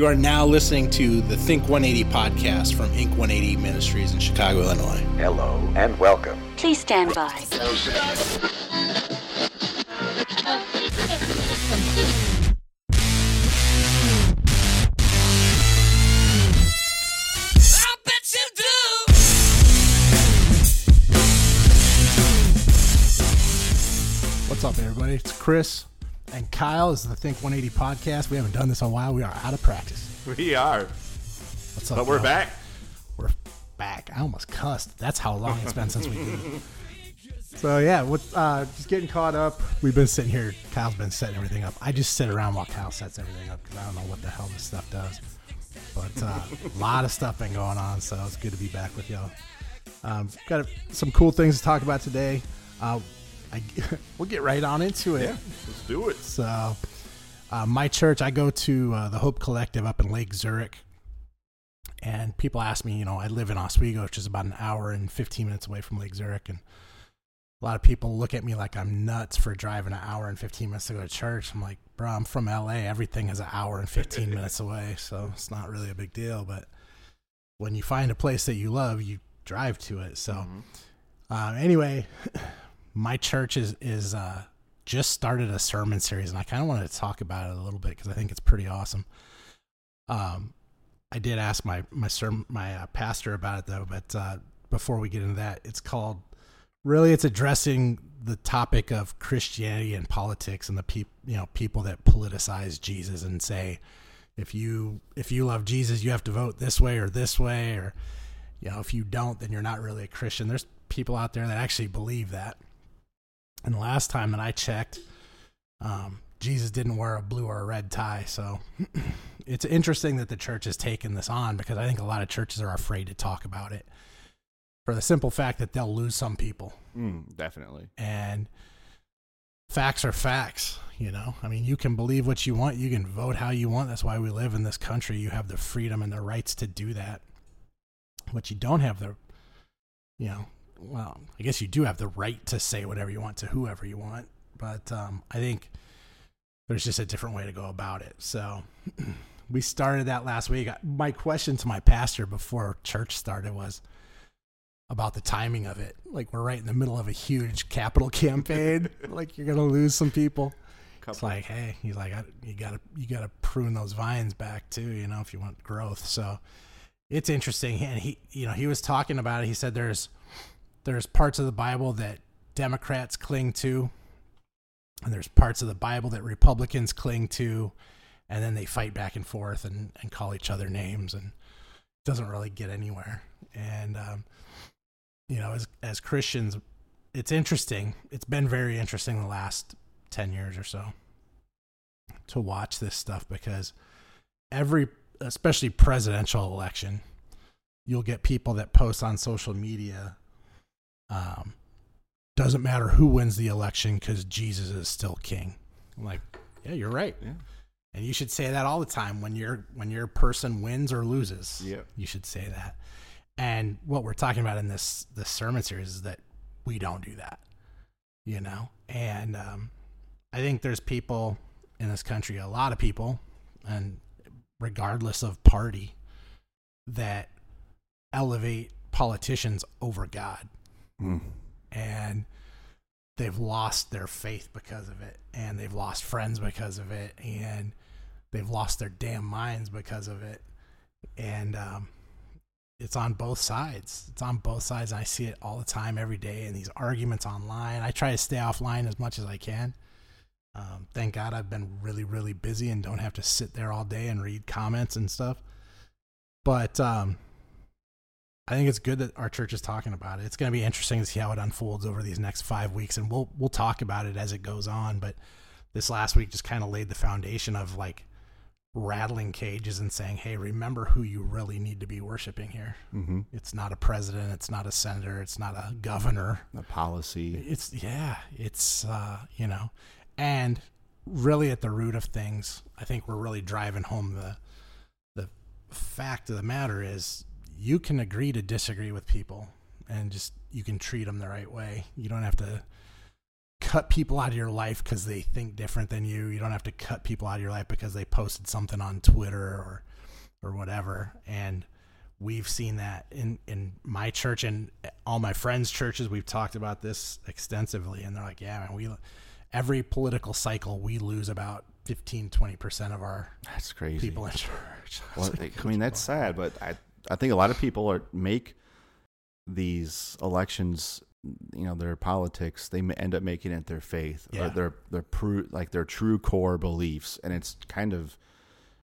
You are now listening to the Think 180 podcast from INK 180 Ministries in Chicago, Illinois. Hello and welcome. Please stand by. What's up, everybody? It's Chris and Kyle. This is the Think 180 podcast. We haven't done this in a while. We are out of practice. We are, What's up? but we're y'all? back. We're back. I almost cussed. That's how long it's been since we did. it. So yeah, with uh, just getting caught up. We've been sitting here. Kyle's been setting everything up. I just sit around while Kyle sets everything up because I don't know what the hell this stuff does. But uh, a lot of stuff been going on, so it's good to be back with y'all. Um, got some cool things to talk about today. Uh, I, we'll get right on into it. Yeah, let's do it. So, uh, my church, I go to uh, the Hope Collective up in Lake Zurich. And people ask me, you know, I live in Oswego, which is about an hour and 15 minutes away from Lake Zurich. And a lot of people look at me like I'm nuts for driving an hour and 15 minutes to go to church. I'm like, bro, I'm from LA. Everything is an hour and 15 minutes away. So it's not really a big deal. But when you find a place that you love, you drive to it. So, um, anyway, my church is is uh, just started a sermon series, and I kind of wanted to talk about it a little bit because I think it's pretty awesome. Um, I did ask my my serm- my uh, pastor about it though, but uh, before we get into that, it's called really it's addressing the topic of Christianity and politics and the people you know people that politicize Jesus and say if you if you love Jesus, you have to vote this way or this way or you know if you don't then you're not really a Christian. There's people out there that actually believe that. And last time that I checked, um, Jesus didn't wear a blue or a red tie. So it's interesting that the church has taken this on because I think a lot of churches are afraid to talk about it for the simple fact that they'll lose some people. Mm, definitely. And facts are facts, you know? I mean, you can believe what you want, you can vote how you want. That's why we live in this country. You have the freedom and the rights to do that. But you don't have the, you know, well, I guess you do have the right to say whatever you want to whoever you want, but um, I think there's just a different way to go about it. So we started that last week. My question to my pastor before church started was about the timing of it. Like we're right in the middle of a huge capital campaign. like you're gonna lose some people. It's like, hey, he's like, you gotta you gotta prune those vines back too, you know, if you want growth. So it's interesting, and he, you know, he was talking about it. He said there's there's parts of the Bible that Democrats cling to, and there's parts of the Bible that Republicans cling to, and then they fight back and forth and, and call each other names, and it doesn't really get anywhere. And um, you know, as as Christians, it's interesting. It's been very interesting the last ten years or so to watch this stuff because every, especially presidential election, you'll get people that post on social media. Um, doesn't matter who wins the election because Jesus is still king. I'm like, yeah, you're right. Yeah. And you should say that all the time when your when your person wins or loses. Yep. You should say that. And what we're talking about in this this sermon series is that we don't do that. You know? And um, I think there's people in this country, a lot of people, and regardless of party, that elevate politicians over God Mm. and they've lost their faith because of it and they've lost friends because of it and they've lost their damn minds because of it. And um, it's on both sides. It's on both sides. I see it all the time every day in these arguments online. I try to stay offline as much as i can. Um, thank god i've been really really busy and don't have to sit there all day and read comments and stuff. But um, I think it's good that our church is talking about it. It's going to be interesting to see how it unfolds over these next five weeks, and we'll we'll talk about it as it goes on. But this last week just kind of laid the foundation of like rattling cages and saying, "Hey, remember who you really need to be worshiping here. Mm-hmm. It's not a president, it's not a senator, it's not a governor. The policy. It's yeah, it's uh, you know, and really at the root of things, I think we're really driving home the the fact of the matter is you can agree to disagree with people and just you can treat them the right way. You don't have to cut people out of your life because they think different than you. You don't have to cut people out of your life because they posted something on Twitter or or whatever. And we've seen that in, in my church and all my friends' churches. We've talked about this extensively. And they're like, yeah, man, we, every political cycle, we lose about 15, 20% of our That's crazy. people in church. I Well, like, I mean, that's sad, but I I think a lot of people are make these elections. You know, their politics. They end up making it their faith Yeah. or their their like their true core beliefs, and it's kind of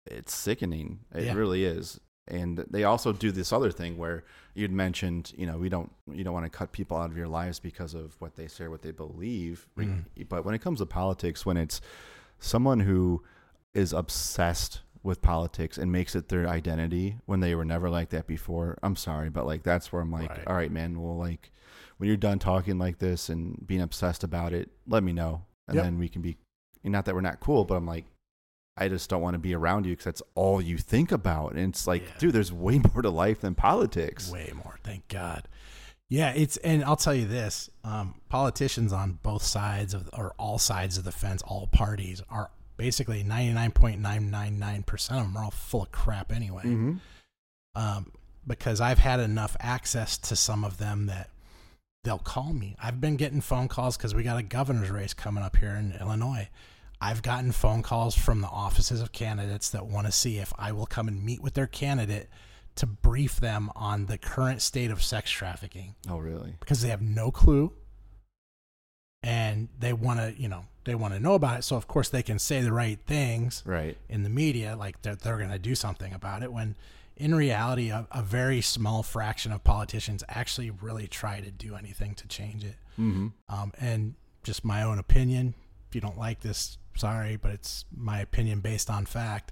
it's sickening. It Yeah. really is. And they also do this other thing where you'd mentioned, you know, we don't you don't want to cut people out of your lives because of what they say or what they believe. Mm. But when it comes to politics, when it's someone who is obsessed with politics and makes it their identity when they were never like that before, I'm sorry, but like that's where I'm like, Right. all right, man, well, like when you're done talking like this and being obsessed about it, let me know, and Yep. then we can be. Not that we're not cool, but I'm like, I just don't want to be around you because that's all you think about. And it's like, Yeah. dude, there's way more to life than politics. Way more, thank God. Yeah, it's and I'll tell you this: um, politicians on both sides of or all sides of the fence, all parties are basically ninety nine point nine nine nine percent of them are all full of crap anyway. Mm-hmm. Um, because I've had enough access to some of them that they'll call me. I've been getting phone calls because we got a governor's race coming up here in Illinois. I've gotten phone calls from the offices of candidates that want to see if I will come and meet with their candidate to brief them on the current state of sex trafficking Oh, really? because they have no clue and they want to, you know, they want to know about it. So of course they can say the right things Right. in the media like they're, they're going to do something about it when in reality a, a very small fraction of politicians actually really try to do anything to change it Mm-hmm. um, and just my own opinion if you don't like this sorry but it's my opinion based on fact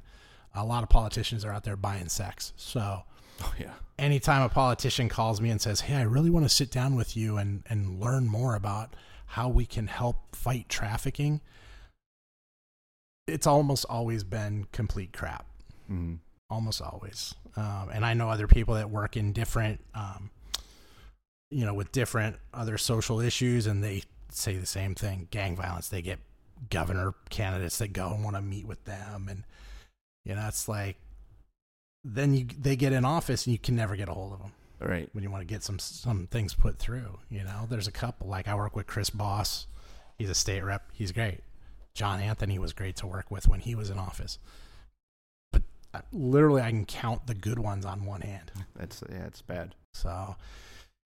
a lot of politicians are out there buying sex so Oh, yeah. anytime a politician calls me and says hey i really want to sit down with you and, and learn more about how we can help fight trafficking it's almost always been complete crap Mm-hmm. almost always. Um, and I know other people that work in different, um, you know, with different other social issues, and they say the same thing: gang violence. They get governor candidates that go and want to meet with them, and you know, it's like then you they get in office and you can never get a hold of them Right. when you want to get some some things put through. You know, there's a couple like I work with Chris Bos. He's a state rep. He's great. John Anthony was great to work with when he was in office. But uh, literally, I can count the good ones on one hand. That's yeah. It's bad. So,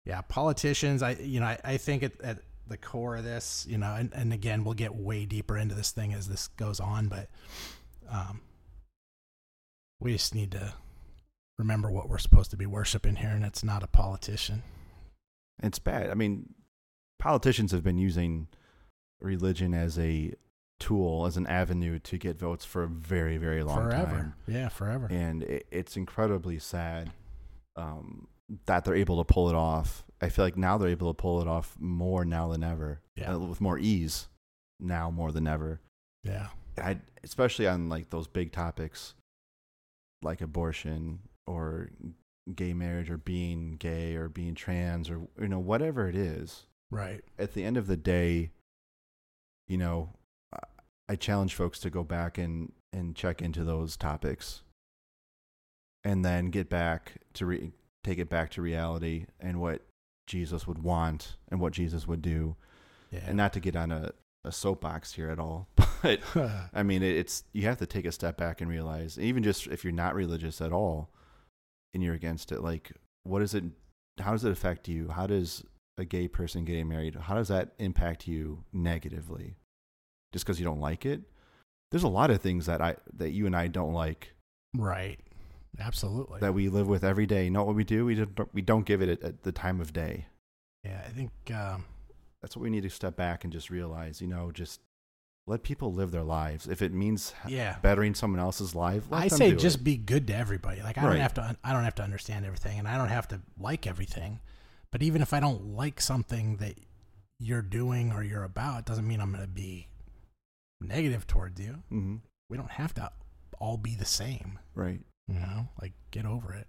yeah, politicians. I you know I, I think at, at the core of this, you know, and, and again, we'll get way deeper into this thing as this goes on, but um, we just need to remember what we're supposed to be worshiping here, and it's not a politician. It's bad. I mean, politicians have been using religion as a tool, as an avenue to get votes for a very, very long forever. time. Yeah, forever. And it, it's incredibly sad um, that they're able to pull it off. I feel like now they're able to pull it off more now than ever, Yeah. uh, with more ease now more than ever. Yeah. I, especially on like those big topics like abortion or gay marriage or being gay or being trans or you know whatever it is Right. at the end of the day you know I- challenge folks to go back and and check into those topics and then get back to re- take it back to reality and what jesus would want and what jesus would do Yeah. and not to get on a, a soapbox here at all but I mean, it's you have to take a step back and realize, even just if you're not religious at all, and you're against it, like, what is it? How does it affect you? How does a gay person getting married? How does that impact you negatively? Just because you don't like it? There's a lot of things that I that you and I don't like right. Absolutely. that we live with every day. You know what we do? We don't, we don't give it at, at the time of day. yeah, I think um, That's what we need to step back and just realize. You know, just let people live their lives. If it means yeah. bettering someone else's life, let I say just it. be good to everybody. Like I don't have to I don't have to understand everything and I don't have to like everything. But even if I don't like something that you're doing or you're about, it doesn't mean I'm going to be negative towards you. Mm-hmm. We don't have to all be the same. Right. you know like get over it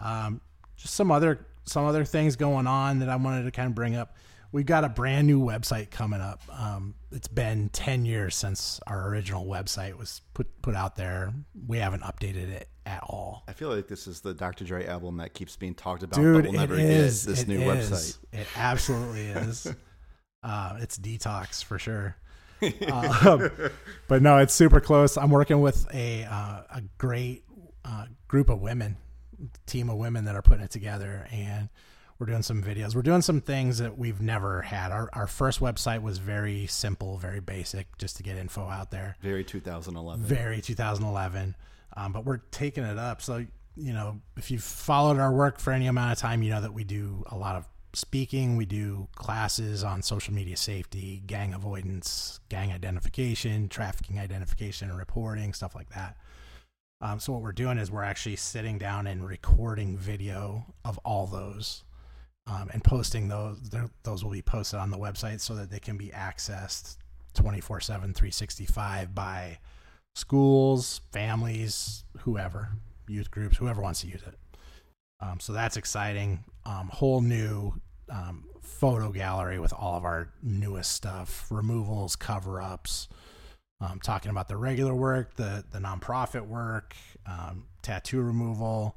um just some other some other things going on that i wanted to kind of bring up we've got a brand new website coming up. Um, it's been ten years since our original website was put put out there. We haven't updated it at all. I feel like this is the Dr. Dre album that keeps being talked about, Dude, but we'll never is. get this new is. website. It absolutely is. uh, it's detox for sure. um, but no, it's super close. I'm working with a uh, a great uh, group of women, team of women that are putting it together, and we're doing some videos. We're doing some things that we've never had. Our our first website was very simple, very basic, just to get info out there Very 2011. very 2011 um, but we're taking it up so you know if you've followed our work for any amount of time you know that we do a lot of speaking we do classes on social media safety gang avoidance gang identification trafficking identification and reporting stuff like that um, so what we're doing is we're actually sitting down and recording video of all those um, and posting those those will be posted on the website so that they can be accessed 24 7 365 by schools families whoever youth groups whoever wants to use it. Um, so that's exciting. Um, whole new um, photo gallery with all of our newest stuff removals cover-ups um, talking about the regular work the the nonprofit work um, tattoo removal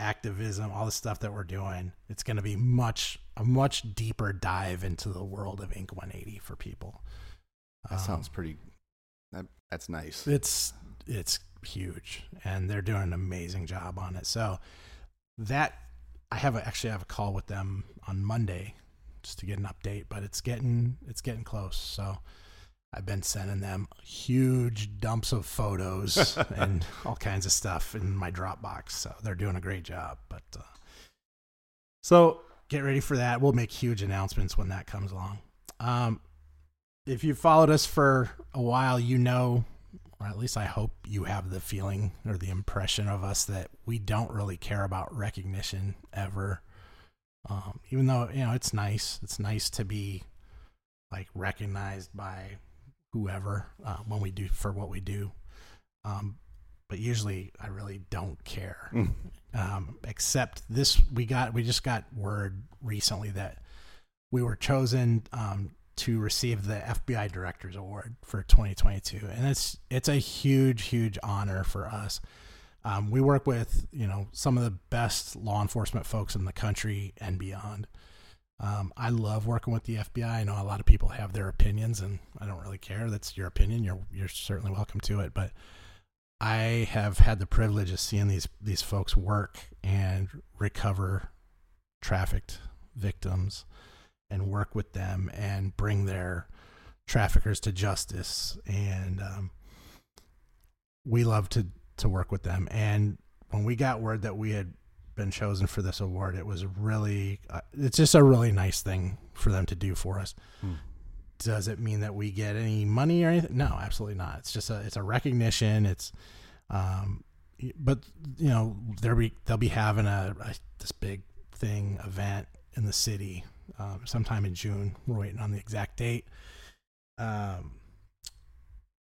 activism all the stuff that we're doing it's going to be much a much deeper dive into the world of ink 180 for people That Um, sounds pretty. That, that's nice. it's it's huge and they're doing an amazing job on it so that i have a, actually I have a call with them on monday just to get an update but it's getting it's getting close so i've been sending them huge dumps of photos and all kinds of stuff in my dropbox so they're doing a great job but uh, so get ready for that we'll make huge announcements when that comes along um, if you've followed us for a while, you know, or at least I hope you have the feeling or the impression of us that we don't really care about recognition ever. Um, even though, you know, it's nice. It's nice to be like recognized by whoever uh, when we do for what we do. Um, but usually I really don't care. Mm. Um, except this, we got, we just got word recently that we were chosen um, to receive the FBI Director's Award for 2022, and it's it's a huge, huge honor for us. Um, we work with you know some of the best law enforcement folks in the country and beyond. Um, I love working with the FBI. I know a lot of people have their opinions, and I don't really care. That's your opinion. You're you're certainly welcome to it, but I have had the privilege of seeing these these folks work and recover trafficked victims and work with them and bring their traffickers to justice and um, we love to to work with them and when we got word that we had been chosen for this award it was really uh, it's just a really nice thing for them to do for us Hmm. does it mean that we get any money or anything no absolutely not it's just a it's a recognition it's um but you know they'll be they'll be having a, a this big thing event in the city um, sometime in June. We're waiting on the exact date. Um,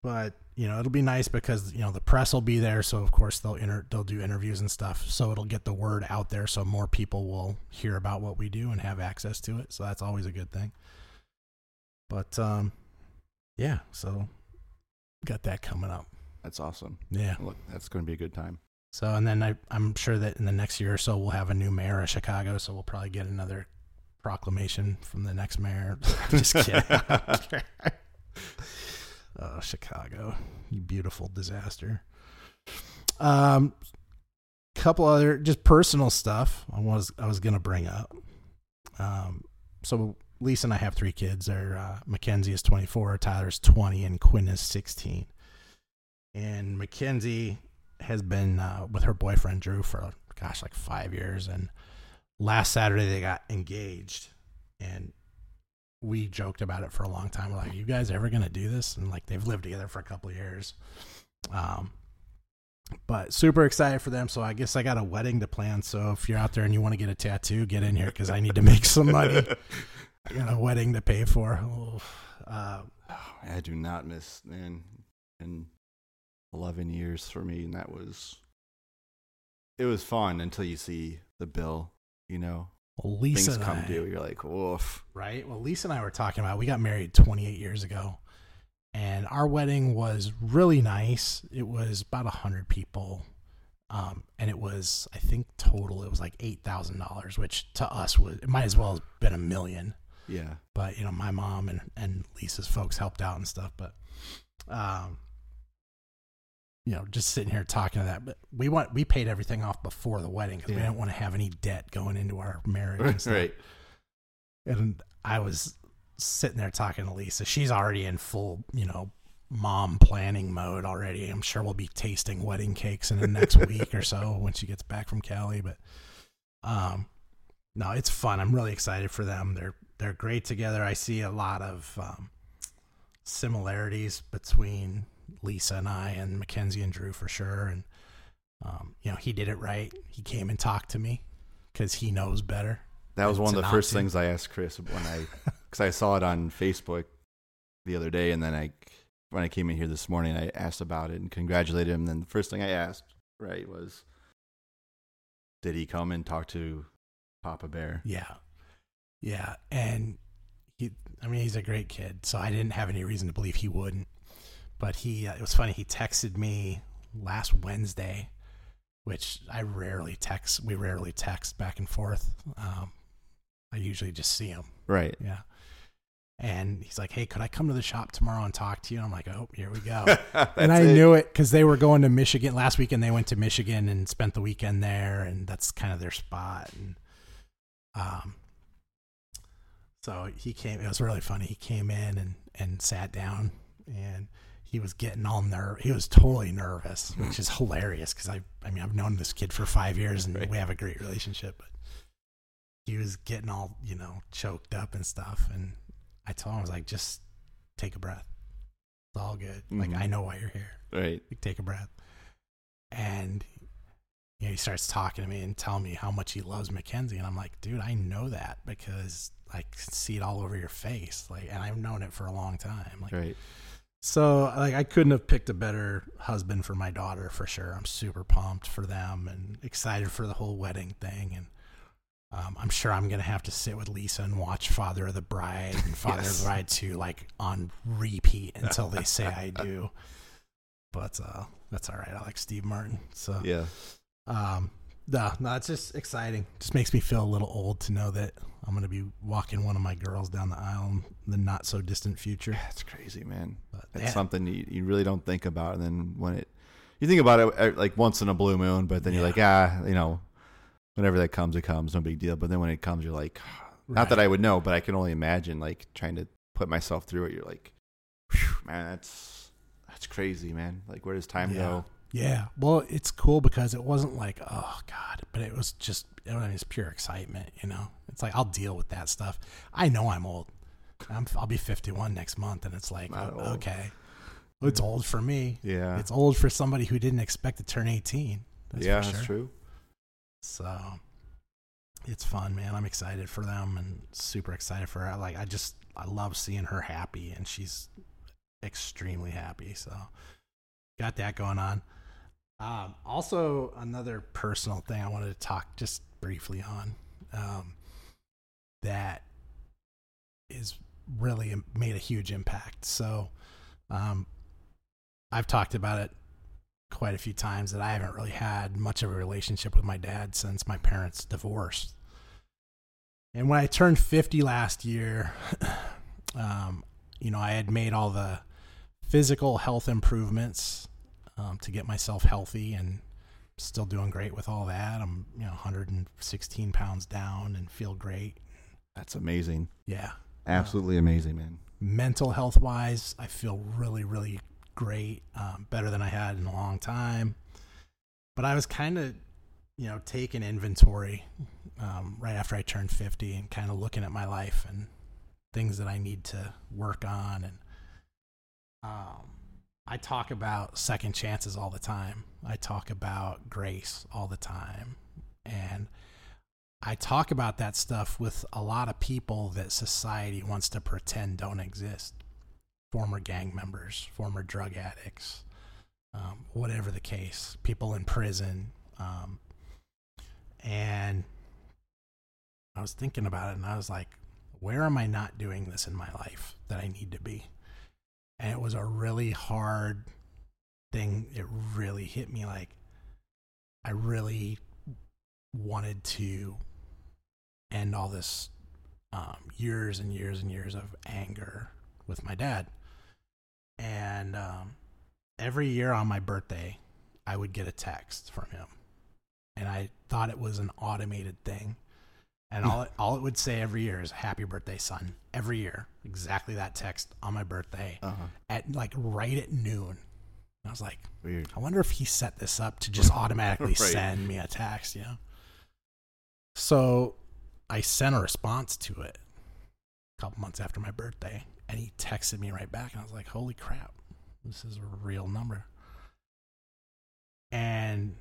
but you know it'll be nice because you know the press will be there, so of course they'll inter- they'll do interviews and stuff. So it'll get the word out there, so more people will hear about what we do and have access to it. So that's always a good thing. But um, yeah, so got that coming up. That's awesome. Yeah. Look, that's going to be a good time. So, and then I, I'm sure that in the next year or so, we'll have a new mayor of Chicago. So we'll probably get another proclamation from the next mayor. Just kidding. oh, Chicago, you beautiful disaster. Um, couple other just personal stuff I was I was gonna bring up. Um, so Lisa and I have three kids. They're uh, McKenzie is 24, Tyler's 20, and Quinn is 16. And McKenzie has been uh, with her boyfriend Drew for gosh like five years, and last Saturday they got engaged, and we joked about it for a long time. We're like, "You guys ever gonna do this?" And like they've lived together for a couple years, um, but super excited for them. So I guess I got a wedding to plan. So if you're out there and you want to get a tattoo, get in here because I need to make some money. I got a wedding to pay for. Oh, uh, I do not miss man in eleven years for me, and that was it was fun until you see the bill. You know, Well, Lisa things and come I, due. You're like, woof. right? Well, Lisa and I were talking about we got married 28 years ago, and our wedding was really nice. It was about 100 people, um, and it was I think total it was like eight thousand dollars, which to us was it might as well have been a million. Yeah. But you know, my mom and and Lisa's folks helped out and stuff, but um. You know, just sitting here talking to that, but we want we paid everything off before the wedding because we Yeah. didn't want to have any debt going into our marriage. And stuff. right. And I was sitting there talking to Lisa. She's already in full, you know, mom planning mode already. I'm sure we'll be tasting wedding cakes in the next week or so when she gets back from Cali. But um no, it's fun. I'm really excited for them. They're they're great together. I see a lot of um, similarities between Lisa and I and McKenzie and Drew for sure. And um, you know, he did it right. He came and talked to me because he knows better. That was one of the first do- things I asked Chris when I, because I saw it on Facebook the other day, and then I, when I came in here this morning, I asked about it and congratulated him. then the first thing I asked, right, was, did he come and talk to Papa Bear? Yeah. Yeah. And he, I mean, he's a great kid. So I didn't have any reason to believe he wouldn't. But he, uh, it was funny. He texted me last Wednesday, which I rarely text. We rarely text back and forth. Um, I usually just see him. Right. Yeah. And he's like, Hey, could I come to the shop tomorrow and talk to you? And I'm like, Oh, here we go. And I it. knew it because they were going to Michigan last weekend. They went to Michigan and spent the weekend there, and that's kind of their spot. And um, so he came. It was really funny. He came in and and sat down, and he was getting all nerve. He was totally nervous, which is hilarious because I I mean I've known this kid for five years and Right. we have a great relationship, but he was getting all you know choked up and stuff, and I told him I was like, just take a breath. It's all good. Like Mhm. I know why you're here. Right. Like, take a breath. And you know, he starts talking to me and telling me how much he loves McKenzie, and I'm like, dude, I know that because I can see it all over your face. Like, and I've known it for a long time. Like, Right. So like I couldn't have picked a better husband for my daughter for sure. I'm super pumped for them and excited for the whole wedding thing and. Um, I'm sure I'm gonna have to sit with Lisa and watch Father of the Bride and Father of the Bride 2 like on repeat until they say I do. But uh, that's all right. I like Steve Martin. So Yeah. um, no, no, it's just exciting. Just makes me feel a little old to know that I'm gonna be walking one of my girls down the aisle in the not so distant future. That's crazy, man. But It's yeah, something you, you really don't think about, and then when it, you think about it uh, like once in a blue moon, but then you're like, ah, you know, whenever that comes, it comes, no big deal. But then when it comes, you're like, not that. I would know, but I can only imagine like trying to put myself through it. You're like, man, that's that's crazy, man. Like, where does time Yeah. go? Yeah, well, it's cool because it wasn't like, oh god, but it was just, I mean, it's pure excitement. You know, it's like I'll deal with that stuff. I know I'm old. I'm, I'll be 51 next month, and it's like, oh, okay, well, it's old for me. Yeah, It's old for somebody who didn't expect to turn 18. That's yeah, for sure. that's true. So it's fun, man. I'm excited for them and super excited for her. Like I just I love seeing her happy and she's extremely happy. So got that going on. Um, also another personal thing I wanted to talk just briefly on um, that is really made a huge impact. So um, I've talked about it quite a few times that I haven't really had much of a relationship with my dad since my parents divorced. And when I turned 50 last year, um, you know, I had made all the physical health improvements um, to get myself healthy and still doing great with all that. I'm, you know, 116 pounds down and feel great. That's amazing. Yeah. Absolutely amazing, man. mental health wise, I feel really, really great, um, better than I had in a long time. But I was kind of, you know, taking inventory um, right after I turned 50 and kind of looking at my life and things that I need to work on. And um, I talk about second chances all the time, I talk about grace all the time. And I talk about that stuff with a lot of people that society wants to pretend don't exist. Former gang members, former drug addicts, um, whatever the case, people in prison. Um, and I was thinking about it and I was like, where am I not doing this in my life that I need to be? And it was a really hard thing. It really hit me like I really wanted to end all this um, years and years and years of anger with my dad. And um, every year on my birthday, I would get a text from him. And I thought it was an automated thing. And all it, all it would say every year is "Happy birthday, son." Every year, exactly that text on my birthday Uh-huh. at like right at noon. And I was like, Weird. I wonder if he set this up to just automatically Right. send me a text, you know? So I sent a response to it a couple months after my birthday, and he texted me right back, and I was like, holy crap, this is a real number. And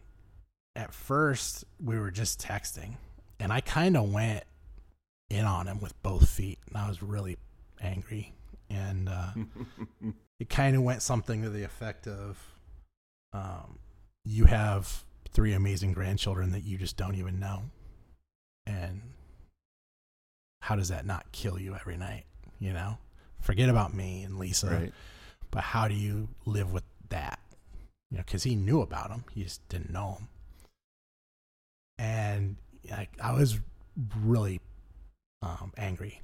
at first, we were just texting, and I kind of went in on him with both feet, and I was really angry. And, uh, it kind of went something to the effect of um, you have three amazing grandchildren that you just don't even know. And how does that not kill you every night? You know? Forget about me and lisa right. but how do you live with that? You know because he knew about him he just didn't know him. And like i was really um, angry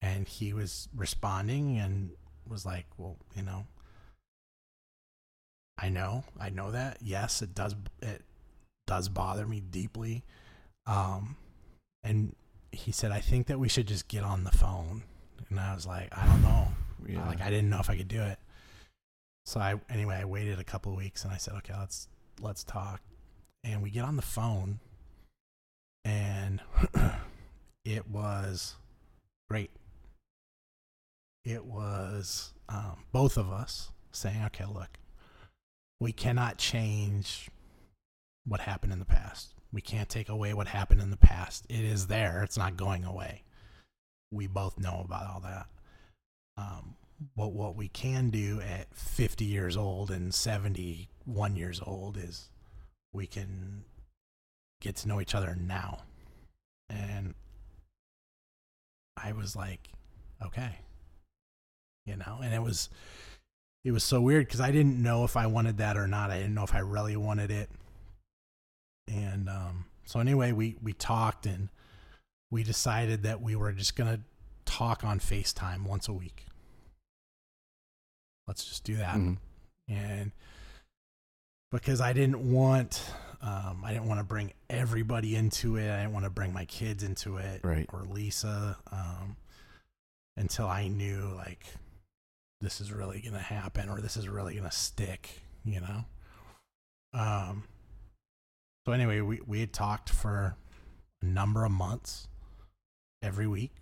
and he was responding and was like well you know i know i know that yes it does it does bother me deeply um and he said i think that we should just get on the phone and i was like i don't know Yeah. like I didn't know if I could do it. So I anyway, I waited a couple of weeks and I said, "Okay, let's let's talk." And we get on the phone and it was great. It was um, both of us saying, "Okay, look, we cannot change what happened in the past. We can't take away what happened in the past. It is there. It's not going away. We both know about all that. Um, but what we can do at 50 years old and 71 years old is we can get to know each other now. And I was like, okay. You know, and it was it was so weird because I didn't know if I wanted that or not. I didn't know if I really wanted it. And um, so anyway, we we talked and we decided that we were just gonna talk on FaceTime once a week. Let's just do that. Mhm. And because I didn't want um, I didn't want to bring everybody into it. I didn't want to bring my kids into it Right. or Lisa um, until I knew like this is really gonna happen or this is really gonna stick, you know. Um. So anyway, we we had talked for a number of months every week,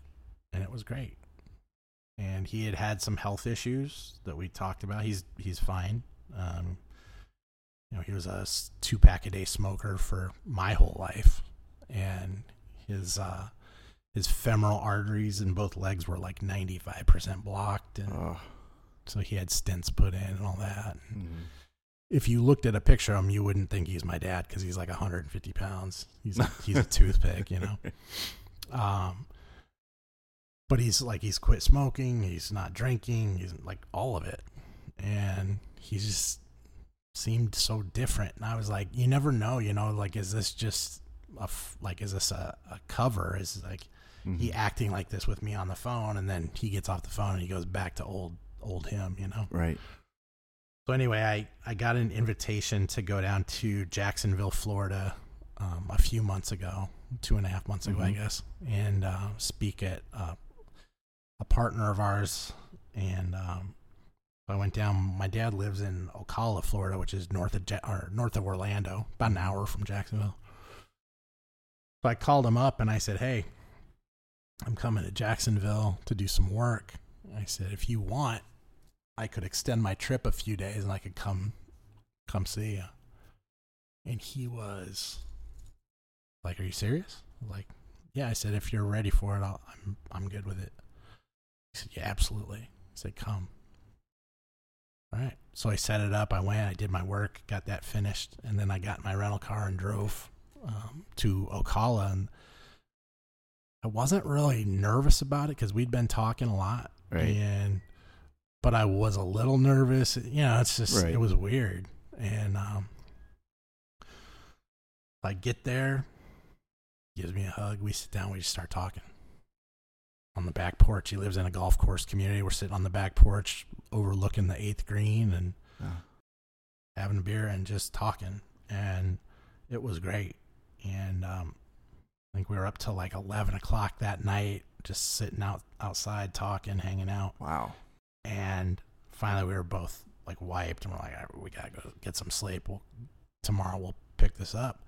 and it was great. And he had had some health issues that we talked about. He's he's fine. Um, you know, he was a two pack a day smoker for my whole life, and his uh, his femoral arteries in both legs were like ninety five percent blocked, and Oh. so he had stents put in and all that. Mhm. If you looked at a picture of him, you wouldn't think he's my dad because he's like 150 pounds. He's a, he's a toothpick, you know. Um, but he's like he's quit smoking. He's not drinking. He's like all of it, and he's just seemed so different. And I was like, you never know, you know. Like, is this just a f- like is this a, a cover? Is like he Mhm. acting like this with me on the phone, and then he gets off the phone and he goes back to old old him, you know. Right. So anyway, I, I got an invitation to go down to Jacksonville, Florida, um, a few months ago, two and a half months ago, I Mhm. guess, and uh, speak at uh, a partner of ours. And um, I went down. My dad lives in Ocala, Florida, which is north of or north of Orlando, about an hour from Jacksonville. So I called him up and I said, "Hey, I'm coming to Jacksonville to do some work." I said, "If you want." I could extend my trip a few days and I could come come see you. And he was like, "Are you serious?" Like, "Yeah." I said, "If you're ready for it, I'll, I'm I'm good with it." He said, "Yeah, absolutely." I said, "Come." All right. So I set it up. I went. I did my work. Got that finished, and then I got in my rental car and drove um, to Ocala. And I wasn't really nervous about it because we'd been talking a lot, Right. and but I was a little nervous. You know, it's just Right. it was weird, and um, I get there, gives me a hug. We sit down, we just start talking on the back porch. He lives in a golf course community. We're sitting on the back porch, overlooking the eighth green, and Oh, having a beer and just talking and it was great and um, i think we were up till like 11 o'clock that night just sitting out outside talking hanging out wow. and finally we were both like wiped and we're like "All right, we gotta go get some sleep we'll, tomorrow we'll pick this up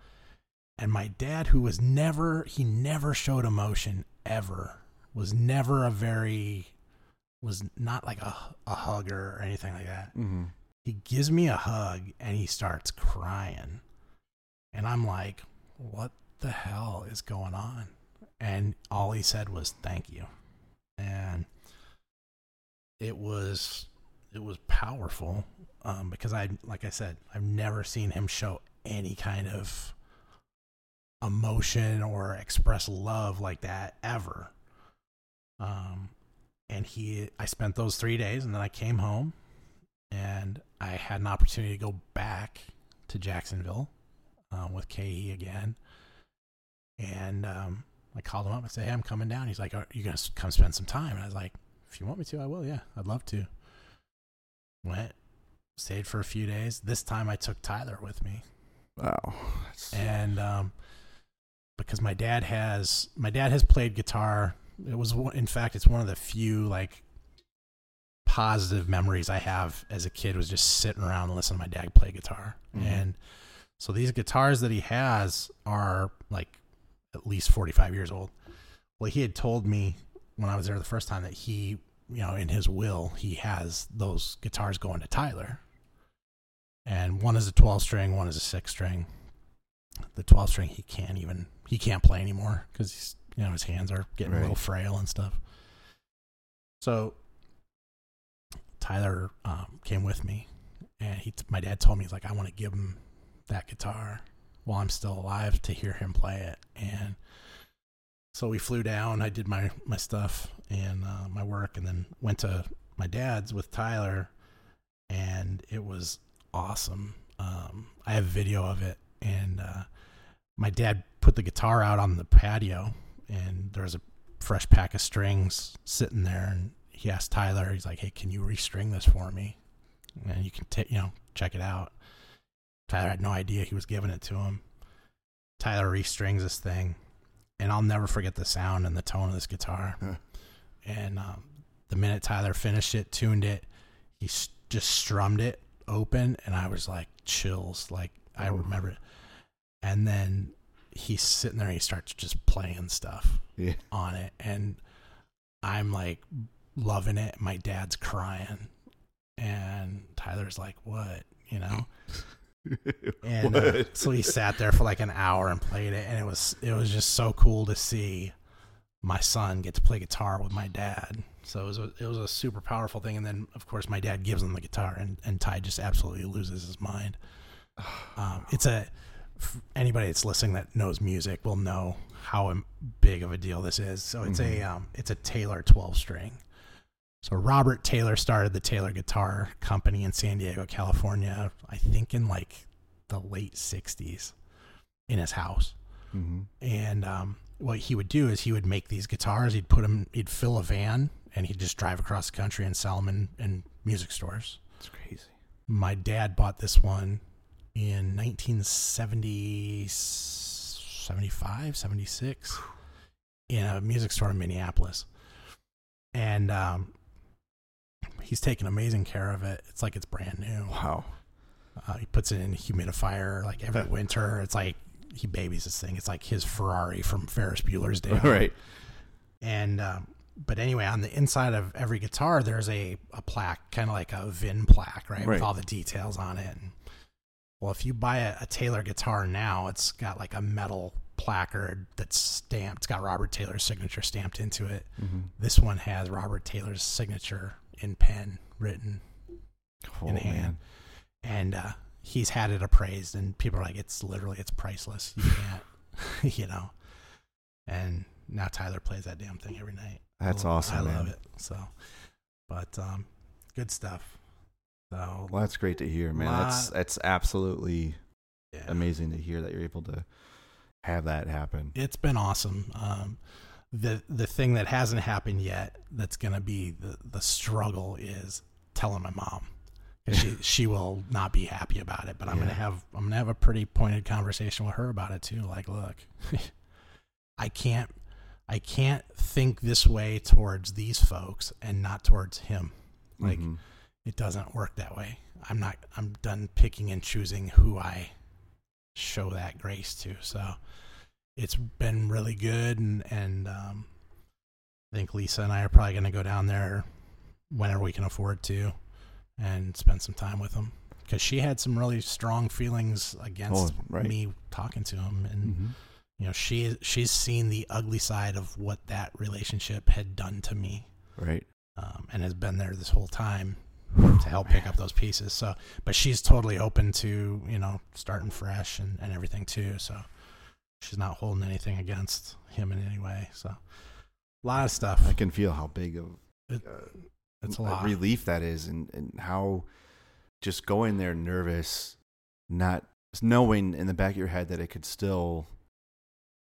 and my dad who was never he never showed emotion ever was never a very was not like a, a hugger or anything like that Mm-hmm. he gives me a hug and he starts crying. And I'm like, what the hell is going on? And all he said was, thank you. And it was, it was powerful um, because I, like I said, I've never seen him show any kind of emotion or express love like that ever. Um, and he, I spent those three days and then I came home and I had an opportunity to go back to Jacksonville uh, with KE again. And um, I called him up and said, "Hey, I'm coming down." He's like, "Are you gonna come spend some time?" And I was like, "If you want me to, I will. Yeah, I'd love to." Went, stayed for a few days. This time, I took Tyler with me, Wow. And um, because my dad has my dad has played guitar. It was in fact, it's one of the few like positive memories I have as a kid was just sitting around and listening to my dad play guitar. Mhm. And so these guitars that he has are like at least 45 years old. Well, he had told me when I was there the first time that he, you know, in his will, he has those guitars going to Tyler. And one is a 12 string, one is a 6 string. The 12 string he can't even he can't play anymore cuz he's, you know, his hands are getting a little frail and stuff. So Tyler um, came with me, and he, my dad told me he's like, I want to give him that guitar while I'm still alive to hear him play it. And so we flew down. I did my my stuff and uh, my work, and then went to my dad's with Tyler, and it was awesome. Um, I have a video of it, and uh, my dad put the guitar out on the patio, and there was a fresh pack of strings sitting there, and he asked Tyler, he's like, "Hey, can you restring this for me?" And you can take, you know, check it out. Tyler had no idea he was giving it to him. Tyler restrings this thing, and I'll never forget the sound and the tone of this guitar. Huh. And um, the minute Tyler finished it, tuned it, he s- just strummed it open, and I was like chills. Like I remember it. And then he's sitting there, and he starts just playing stuff Yeah. on it, and I'm like loving it. My dad's crying, and Tyler's like, "What?" You know. And uh, so he sat there for like an hour and played it, and it was it was just so cool to see my son get to play guitar with my dad. So it was a, it was a super powerful thing. And then of course my dad gives him the guitar, and and Ty just absolutely loses his mind. Um, it's a anybody that's listening that knows music will know how big of a deal this is. So it's a um, it's a Taylor twelve string. So Robert Taylor started the Taylor Guitar Company in San Diego, California. I think in like the late '60s, in his house. hmm And um, what he would do is he would make these guitars. He'd put them. He'd fill a van and he'd just drive across the country and sell them in, in music stores. It's crazy. My dad bought this one in 1970, 75, 76 in a music store in Minneapolis. And um, he's taking amazing care of it. It's like it's brand new. Wow. Uh, he puts it in a humidifier like every winter. It's like he babies this thing. It's like his Ferrari from Ferris Bueller's Day. Off. right. And um, but anyway, on the inside of every guitar, there's a, a plaque, kind of like a VIN plaque, right, with all the details on it. And, well, if you buy a, a Taylor guitar now, it's got like a metal placard that's stamped. It's got Robert Taylor's signature stamped into it. Mm-hmm. This one has Robert Taylor's signature in pen written Oh, in hand. And uh, he's had it appraised, and people are like, "It's literally, it's priceless. You can't, you know." And now Tyler plays that damn thing every night. That's I lo- awesome, I man. love it. So, but um, good stuff. So Well, that's great to hear, man. That's Lot- that's absolutely yeah. amazing to hear that you're able to have that happen. it's been awesome. Um, the the thing that hasn't happened yet that's gonna be the the struggle is telling my mom. she she will not be happy about it, but I'm gonna have I'm gonna have a pretty pointed conversation with her about it too. Like, look, I can't I can't think this way towards these folks and not towards him. Like Mhm. It doesn't work that way. I'm not I'm done picking and choosing who I show that grace to. So it's been really good and and um I think Lisa and I are probably going to go down there whenever we can afford to and spend some time with him cuz she had some really strong feelings against Oh, right. me talking to him and Mhm. you know she she's seen the ugly side of what that relationship had done to me right. um, and has been there this whole time to help pick up those pieces. So, but she's totally open to you know starting fresh and, and everything too. So she's not holding anything against him in any way. So a lot of stuff. I can feel how big of It- uh, it's a lot. relief that is, and and how just going there nervous, not knowing in the back of your head that it could still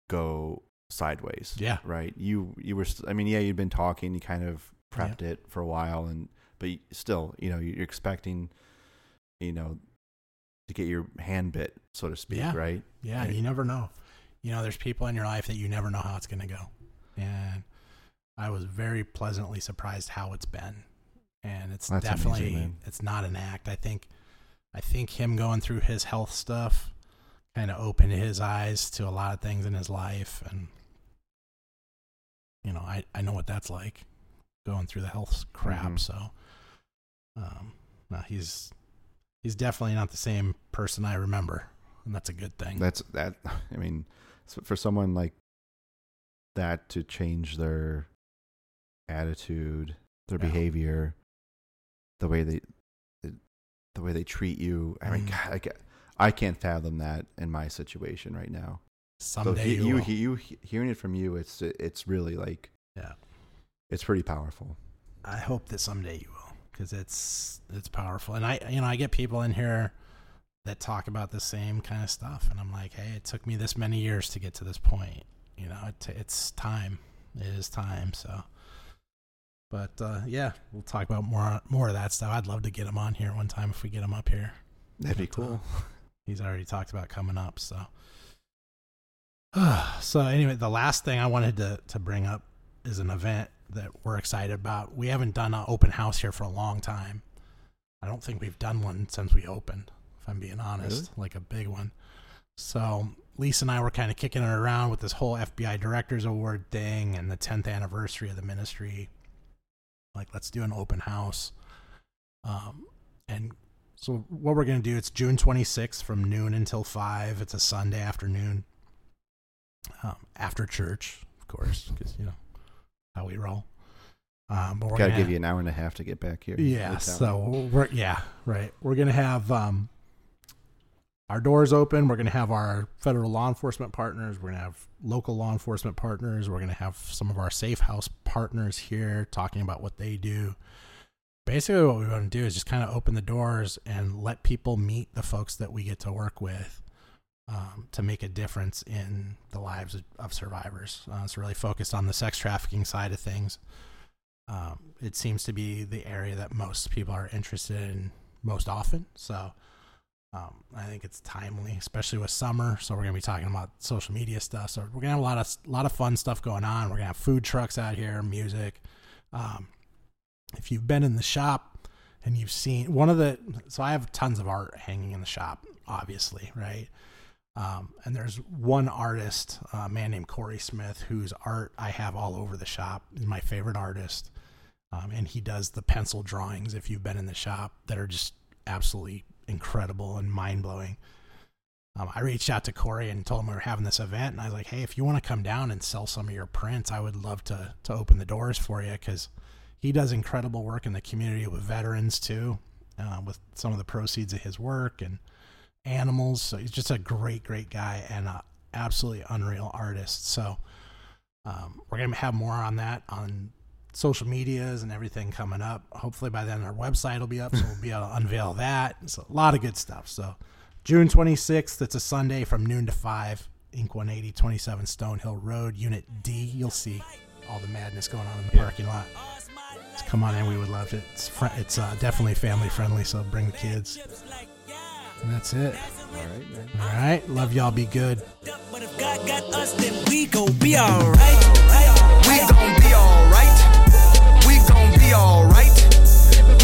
go sideways. Yeah. Right. You you were. I mean, yeah, you'd been talking. You kind of prepped it for a while, and but still, you know, you're expecting, you know, to get your hand bit, so to speak. Yeah. Right. Yeah, Right. you never know. You know, there's people in your life that you never know how it's going to go. And I was very pleasantly surprised how it's been. And it's That's definitely amazing, it's not an act. I think I think him going through his health stuff kind of opened his eyes to a lot of things in his life and you know, I I know what that's like going through the health crap, Mhm. so um no, he's he's definitely not the same person I remember, and that's a good thing. That's that. I mean, for someone like that to change their attitude, their Yeah. behavior, the way they, the way they treat you. I mean, Mm. God, I, I can't fathom that in my situation right now. Someday so he, you, he- you, hearing it from you, it's it's really like, Yeah. it's pretty powerful. I hope that someday you will, because it's it's powerful. And I, you know, I get people in here that talk about the same kind of stuff, and I'm like, hey, it took me this many years to get to this point. You know, it, it's time. It is time. So, but uh, yeah, we'll talk about more more of that stuff. I'd love to get him on here one time if we get him up here. That'd be But, uh, cool. he's already talked about coming up. So, so anyway, the last thing I wanted to to bring up is an event that we're excited about. We haven't done an open house here for a long time. I don't think we've done one since we opened, if I'm being honest, like a big one. So Lisa and I were kind of kicking it around with this whole FBI Directors Award thing and the 10th anniversary of the ministry. Like, let's do an open house. Um, and so what we're going to do, it's June 26th from noon until 5. It's a Sunday afternoon um, after church, of course, because, you know, how we roll. Um, but we're Got to give you an hour and a half to get back here. yeah. So we're yeah right. We're gonna have um, our doors open. We're gonna have our federal law enforcement partners. We're gonna have local law enforcement partners. We're gonna have some of our safe house partners here talking about what they do. Basically, what we want to do is just kind of open the doors and let people meet the folks that we get to work with um, to make a difference in the lives of, survivors. Uh, it's really focused on the sex trafficking side of things. Um, it seems to be the area that most people are interested in most often. So um, I think it's timely, especially with summer. So we're gonna be talking about social media stuff. So we're gonna have a lot of lot of fun stuff going on. We're gonna have food trucks out here, music. Um, if you've been in the shop and you've seen one of the, so I have tons of art hanging in the shop, obviously, right? Um, and there's one artist, a man named Corey Smith, whose art I have all over the shop. He's my favorite artist. Um, and he does the pencil drawings, if you've been in the shop, that are just absolutely incredible and mind blowing. Um, I reached out to Corey and told him we were having this event, and I was like, "Hey, if you want to come down and sell some of your prints, I would love to to open the doors for you because he does incredible work in the community with veterans too, uh, with some of the proceeds of his work and animals. So he's just a great, great guy and a absolutely unreal artist. So Um, we're gonna have more on that on social medias and everything coming up. Hopefully by then our website will be up, so we'll be able to unveil that. So a lot of good stuff. So June 26th, it's a Sunday from noon to five. INK 180, 27 Stonehill Road, Unit D. You'll see all the madness going on in the parking lot. So come on in, we would love it. It's fr- it's uh, definitely family friendly, so bring the kids. And that's it. All right, man. All right. Love y'all. Be good. But if God got us, then we gon' be alright. We gon' be alright. We gon' be alright.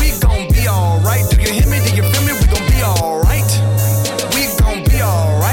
We gon' be alright. Do you hear me? Do you feel me? We gon' be alright. We gon' be alright.